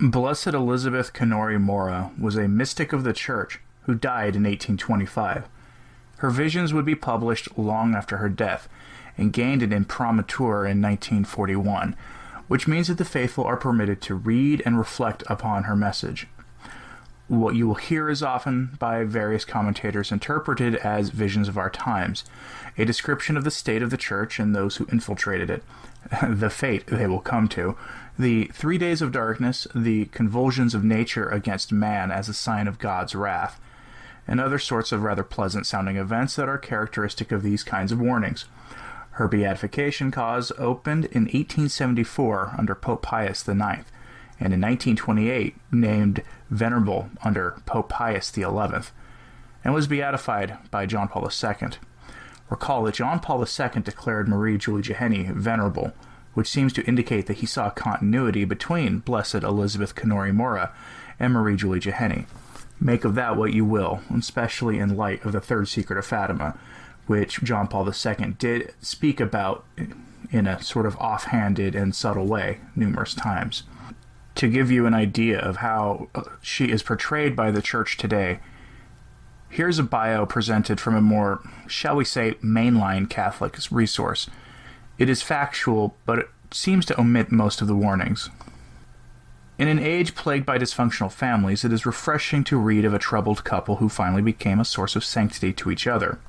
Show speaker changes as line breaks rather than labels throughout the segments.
Blessed Elizabeth Canori Mora was a mystic of the Church who died in 1825. Her visions would be published long after her death and gained an imprimatur in 1941, which means that the faithful are permitted to read and reflect upon her message. What you will hear is often by various commentators interpreted as visions of our times, a description of the state of the church and those who infiltrated it, the fate they will come to, the three days of darkness, the convulsions of nature against man as a sign of God's wrath, and other sorts of rather pleasant sounding events that are characteristic of these kinds of warnings. Her beatification cause opened in 1874 under Pope Pius IX, and in 1928 named Venerable under Pope Pius XI, and was beatified by John Paul II. Recall that John Paul II declared Marie Julie venerable, which seems to indicate that he saw continuity between Blessed Elizabeth Canori Mora and Marie Julie Jahenny. Make of that what you will, especially in light of the Third Secret of Fatima, which John Paul II did speak about in a sort of offhanded and subtle way numerous times. To give you an idea of how uh, she is portrayed by the church today, here's a bio presented from a more, shall we say, mainline Catholic resource. It is factual, but it seems to omit most of the warnings. In an age plagued by dysfunctional families, it is refreshing to read of a troubled couple who finally became a source of sanctity to each other.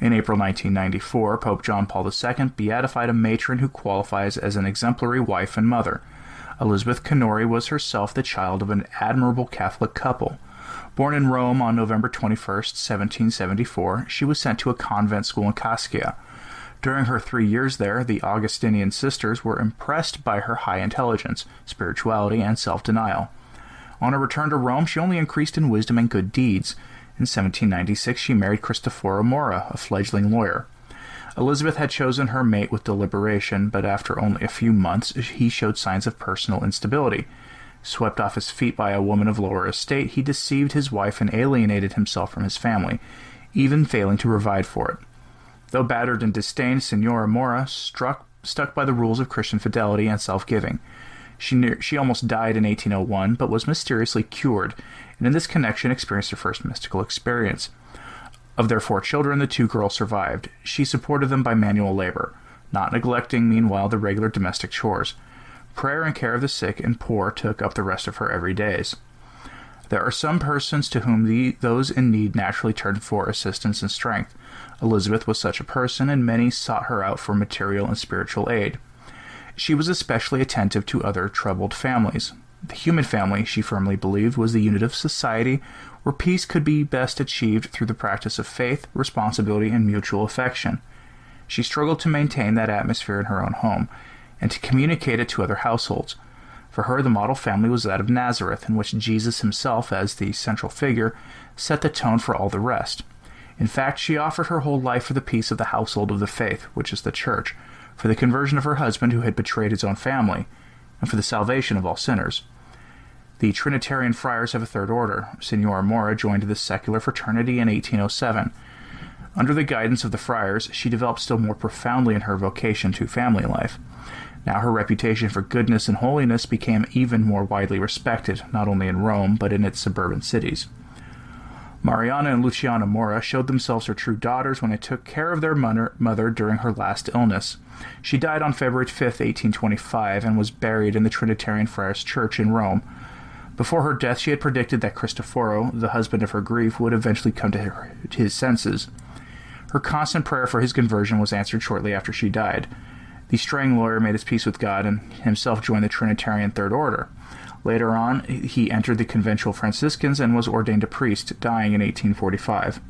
In April 1994, Pope John Paul II beatified a matron who qualifies as an exemplary wife and mother. Elizabeth Canori was herself the child of an admirable Catholic couple. Born in Rome on November 21, 1774, she was sent to a convent school in Cascia. During her three years there, the Augustinian sisters were impressed by her high intelligence, spirituality, and self denial. On her return to Rome, she only increased in wisdom and good deeds. In 1796, she married Cristoforo Mora, a fledgling lawyer. Elizabeth had chosen her mate with deliberation, but after only a few months, he showed signs of personal instability. Swept off his feet by a woman of lower estate, he deceived his wife and alienated himself from his family, even failing to provide for it. Though battered and disdained, Senora Mora struck, stuck by the rules of Christian fidelity and self-giving. She, near, she almost died in 1801, but was mysteriously cured, and in this connection experienced her first mystical experience. Of their four children, the two girls survived. She supported them by manual labor, not neglecting, meanwhile, the regular domestic chores. Prayer and care of the sick and poor took up the rest of her every days. There are some persons to whom the, those in need naturally turn for assistance and strength. Elizabeth was such a person, and many sought her out for material and spiritual aid. She was especially attentive to other troubled families. The human family, she firmly believed, was the unit of society where peace could be best achieved through the practice of faith, responsibility, and mutual affection. She struggled to maintain that atmosphere in her own home and to communicate it to other households. For her, the model family was that of Nazareth, in which Jesus himself, as the central figure, set the tone for all the rest. In fact, she offered her whole life for the peace of the household of the faith, which is the church, for the conversion of her husband who had betrayed his own family, and for the salvation of all sinners. The Trinitarian friars have a third order. Signora Mora joined this secular fraternity in 1807. Under the guidance of the friars, she developed still more profoundly in her vocation to family life. Now her reputation for goodness and holiness became even more widely respected, not only in Rome, but in its suburban cities. Mariana and Luciana Mora showed themselves her true daughters when they took care of their mother during her last illness. She died on February 5, 1825, and was buried in the Trinitarian Friars Church in Rome. Before her death, she had predicted that Cristoforo, the husband of her grief, would eventually come to, her, to his senses. Her constant prayer for his conversion was answered shortly after she died. The straying lawyer made his peace with God and himself joined the Trinitarian Third Order. Later on, he entered the conventual Franciscans and was ordained a priest, dying in 1845.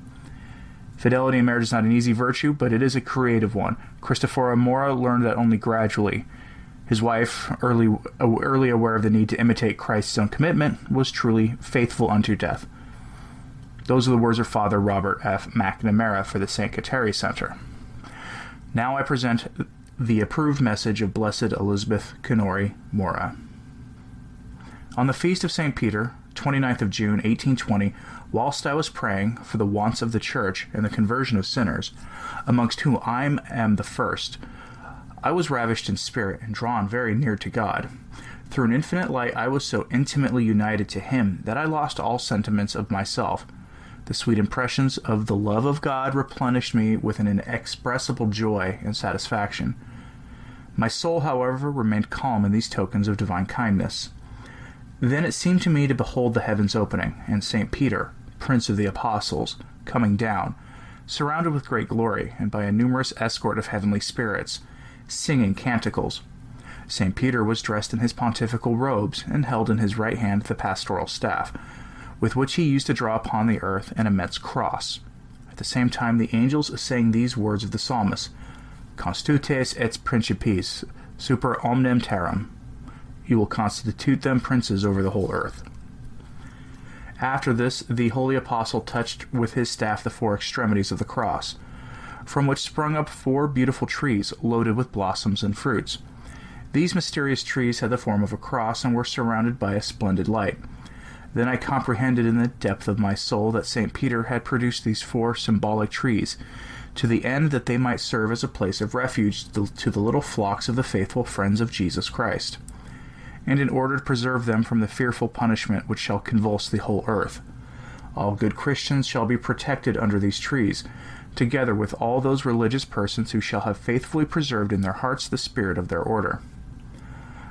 Fidelity in marriage is not an easy virtue, but it is a creative one. Cristoforo Mora learned that only gradually. His wife, early, early aware of the need to imitate Christ's own commitment, was truly faithful unto death. Those are the words of Father Robert F. McNamara for the St. Kateri Center. Now I present the approved message of Blessed Elizabeth Canori Mora. On the feast of St. Peter, 29th of June, 1820, whilst I was praying for the wants of the church and the conversion of sinners, amongst whom I am the first, I was ravished in spirit and drawn very near to God. Through an infinite light, I was so intimately united to Him that I lost all sentiments of myself. The sweet impressions of the love of God replenished me with an inexpressible joy and satisfaction. My soul, however, remained calm in these tokens of divine kindness. Then it seemed to me to behold the heavens opening, and St. Peter, Prince of the Apostles, coming down, surrounded with great glory, and by a numerous escort of heavenly spirits, singing canticles. St. Peter was dressed in his pontifical robes, and held in his right hand the pastoral staff, with which he used to draw upon the earth an immense cross. At the same time, the angels sang these words of the psalmist Constitutes et principes super omnem terram. You will constitute them princes over the whole earth. After this, the holy apostle touched with his staff the four extremities of the cross, from which sprung up four beautiful trees loaded with blossoms and fruits. These mysterious trees had the form of a cross and were surrounded by a splendid light. Then I comprehended in the depth of my soul that St. Peter had produced these four symbolic trees, to the end that they might serve as a place of refuge to the little flocks of the faithful friends of Jesus Christ, and in order to preserve them from the fearful punishment which shall convulse the whole earth. All good Christians shall be protected under these trees, together with all those religious persons who shall have faithfully preserved in their hearts the spirit of their order.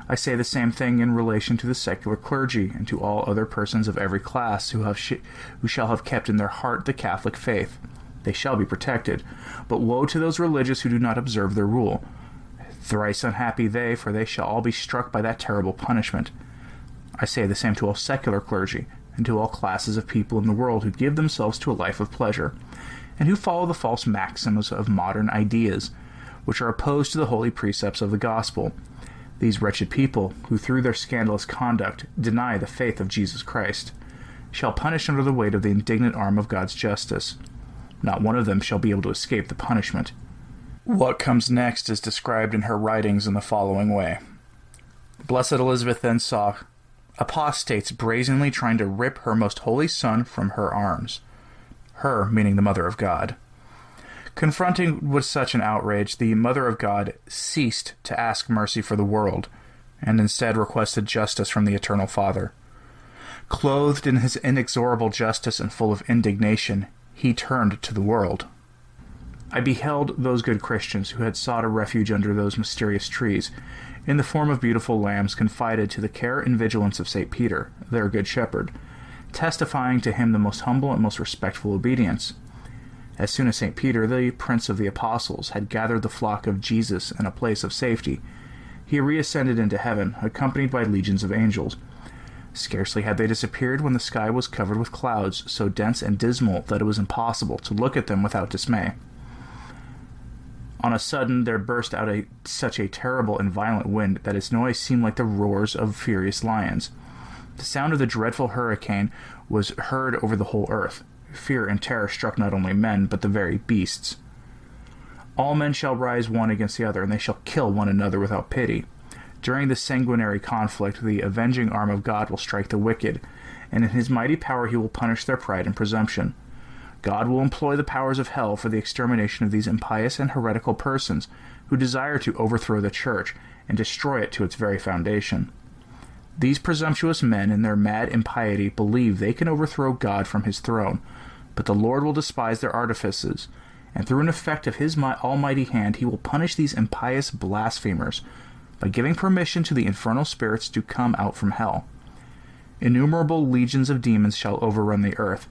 I say the same thing in relation to the secular clergy and to all other persons of every class who, have sh- who shall have kept in their heart the Catholic faith they shall be protected. But woe to those religious who do not observe their rule. Thrice unhappy they, for they shall all be struck by that terrible punishment. I say the same to all secular clergy, and to all classes of people in the world who give themselves to a life of pleasure, and who follow the false maxims of modern ideas, which are opposed to the holy precepts of the gospel. These wretched people, who through their scandalous conduct deny the faith of Jesus Christ, shall punish under the weight of the indignant arm of God's justice. Not one of them shall be able to escape the punishment. What comes next is described in her writings in the following way. Blessed Elizabeth then saw apostates brazenly trying to rip her most holy son from her arms. Her, meaning the Mother of God. Confronting with such an outrage, the Mother of God ceased to ask mercy for the world, and instead requested justice from the Eternal Father. Clothed in his inexorable justice and full of indignation, he turned to the world. I beheld those good Christians who had sought a refuge under those mysterious trees, in the form of beautiful lambs confided to the care and vigilance of St. Peter, their good shepherd, testifying to him the most humble and most respectful obedience. As soon as St. Peter, the prince of the apostles, had gathered the flock of Jesus in a place of safety, he reascended into heaven, accompanied by legions of angels, Scarcely had they disappeared when the sky was covered with clouds so dense and dismal that it was impossible to look at them without dismay. On a sudden there burst out a, such a terrible and violent wind that its noise seemed like the roars of furious lions. The sound of the dreadful hurricane was heard over the whole earth. Fear and terror struck not only men, but the very beasts. All men shall rise one against the other, and they shall kill one another without pity. During this sanguinary conflict, the avenging arm of God will strike the wicked, and in his mighty power he will punish their pride and presumption. God will employ the powers of hell for the extermination of these impious and heretical persons who desire to overthrow the church and destroy it to its very foundation. These presumptuous men, in their mad impiety, believe they can overthrow God from his throne, but the Lord will despise their artifices, and through an effect of his almighty hand he will punish these impious blasphemers by giving permission to the infernal spirits to come out from hell. Innumerable legions of demons shall overrun the earth,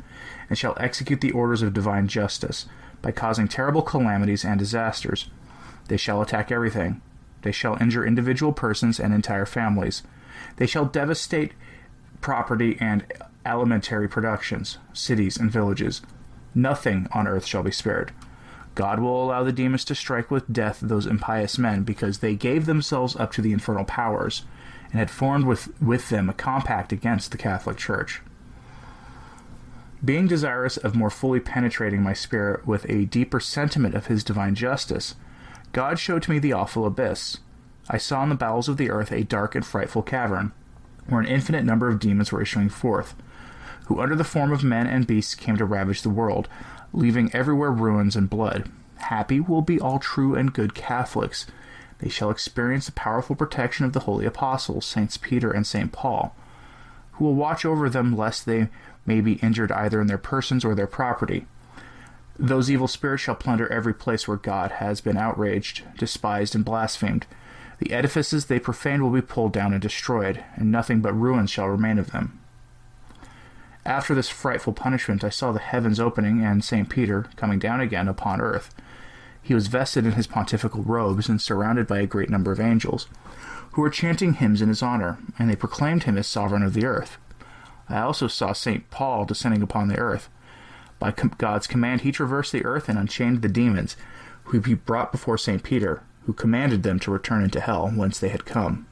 and shall execute the orders of divine justice, by causing terrible calamities and disasters. They shall attack everything. They shall injure individual persons and entire families. They shall devastate property and alimentary productions, cities and villages. Nothing on earth shall be spared. God will allow the demons to strike with death those impious men because they gave themselves up to the infernal powers and had formed with, with them a compact against the Catholic Church. Being desirous of more fully penetrating my spirit with a deeper sentiment of his divine justice, God showed to me the awful abyss. I saw in the bowels of the earth a dark and frightful cavern, where an infinite number of demons were issuing forth, who under the form of men and beasts came to ravage the world, leaving everywhere ruins and blood. Happy will be all true and good Catholics. they shall experience the powerful protection of the holy apostles, Saints Peter and St. Paul, who will watch over them lest they may be injured either in their persons or their property. Those evil spirits shall plunder every place where God has been outraged, despised, and blasphemed. The edifices they profaned will be pulled down and destroyed, and nothing but ruins shall remain of them. After this frightful punishment, I saw the heavens opening and St. Peter coming down again upon earth. He was vested in his pontifical robes and surrounded by a great number of angels, who were chanting hymns in his honor, and they proclaimed him as sovereign of the earth. I also saw St. Paul descending upon the earth. By God's command, he traversed the earth and unchained the demons, who he brought before St. Peter, who commanded them to return into hell, whence they had come.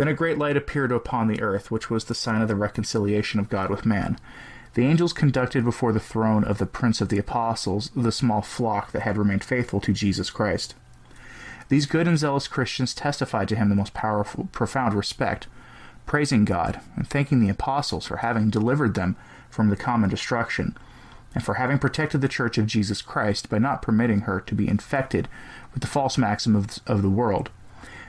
Then a great light appeared upon the earth, which was the sign of the reconciliation of God with man. The angels conducted before the throne of the Prince of the Apostles the small flock that had remained faithful to Jesus Christ. These good and zealous Christians testified to him the most powerful, profound respect, praising God and thanking the apostles for having delivered them from the common destruction, and for having protected the Church of Jesus Christ by not permitting her to be infected with the false maxim of, of the world.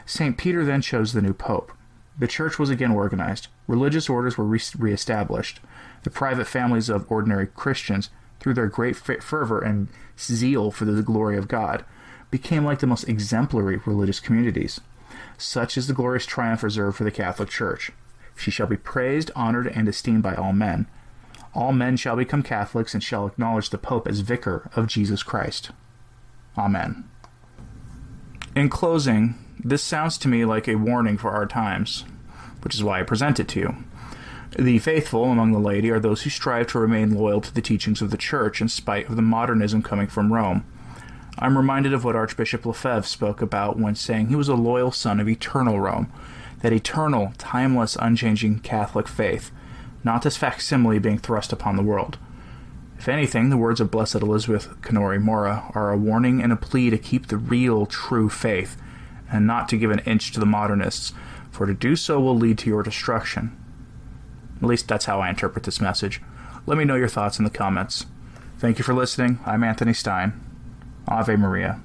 St. Peter then chose the new pope. The church was again organized. Religious orders were re- reestablished. The private families of ordinary Christians, through their great fervor and zeal for the glory of God, became like the most exemplary religious communities. Such is the glorious triumph reserved for the Catholic Church. She shall be praised, honored, and esteemed by all men. All men shall become Catholics and shall acknowledge the Pope as vicar of Jesus Christ. Amen. In closing, this sounds to me like a warning for our times, which is why I present it to you. The faithful among the laity are those who strive to remain loyal to the teachings of the Church in spite of the modernism coming from Rome. I'm reminded of what Archbishop Lefebvre spoke about when saying he was a loyal son of eternal Rome, that eternal, timeless, unchanging Catholic faith, not this facsimile being thrust upon the world. If anything, the words of Blessed Elizabeth Canori Mora are a warning and a plea to keep the real, true faith, and not to give an inch to the modernists, for to do so will lead to your destruction. At least that's how I interpret this message. Let me know your thoughts in the comments. Thank you for listening. I'm Anthony Stein. Ave Maria.